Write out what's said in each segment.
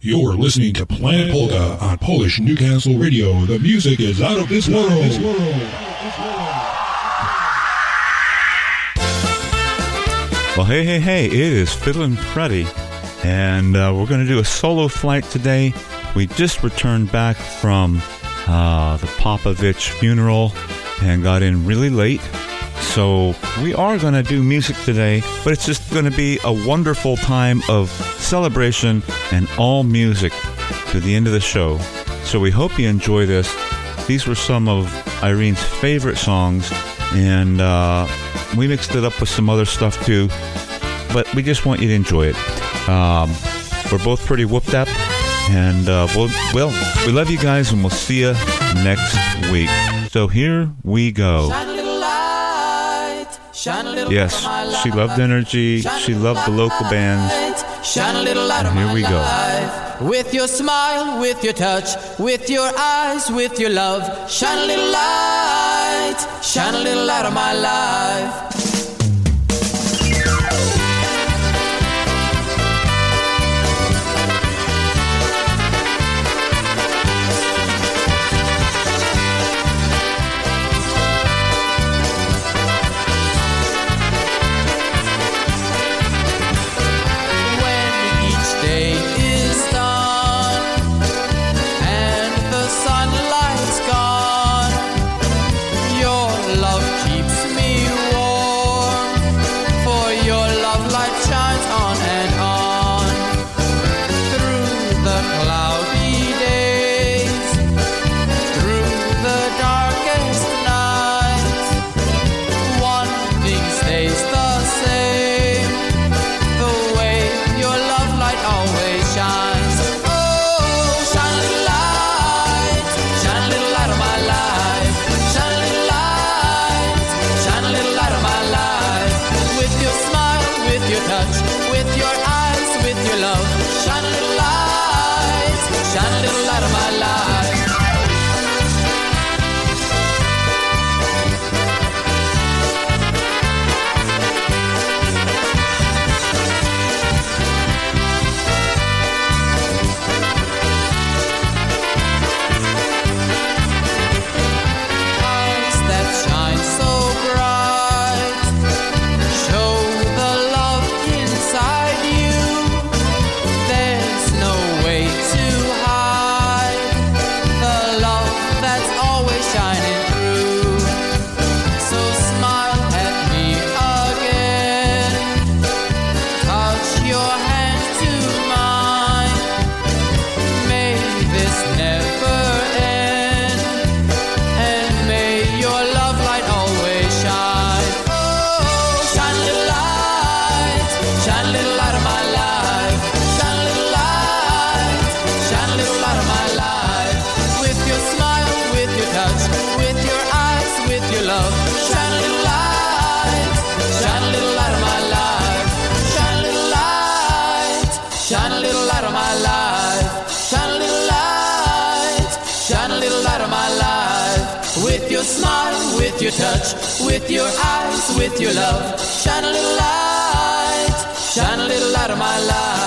You're listening to Planet Polka on Polish Newcastle Radio. The music is out of this world. Well, hey, hey, hey, it is Fiddlin' Freddie, and uh, we're going to do a solo flight today. We just returned back from uh, the Popovich funeral and got in really late. So we are going to do music today, but it's just going to be a wonderful time of celebration and all music to the end of the show. So we hope you enjoy this. These were some of Irene's favorite songs, and uh, we mixed it up with some other stuff too. But we just want you to enjoy it. Um, we're both pretty whooped up, and uh, we'll, well, we love you guys, and we'll see you next week. So here we go. Yes, she loved energy. She loved the local bands. Shine a little light and here we go. With your smile, with your touch, with your eyes, with your love. Shine a little light. Shine a little light on my life. With your eyes, with your love. Shine a little light, shine a little light of my life.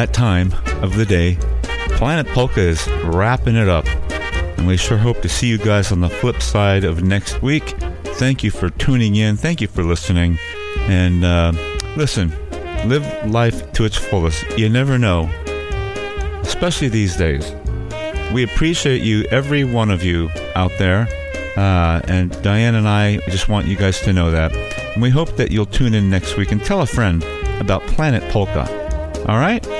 That time of the day. Planet Polka is wrapping it up. And we sure hope to see you guys on the flip side of next week. Thank you for tuning in. Thank you for listening. And uh, listen, live life to its fullest. You never know, especially these days. We appreciate you, every one of you out there. Uh, and Diane and I just want you guys to know that. And we hope that you'll tune in next week and tell a friend about Planet Polka. All right?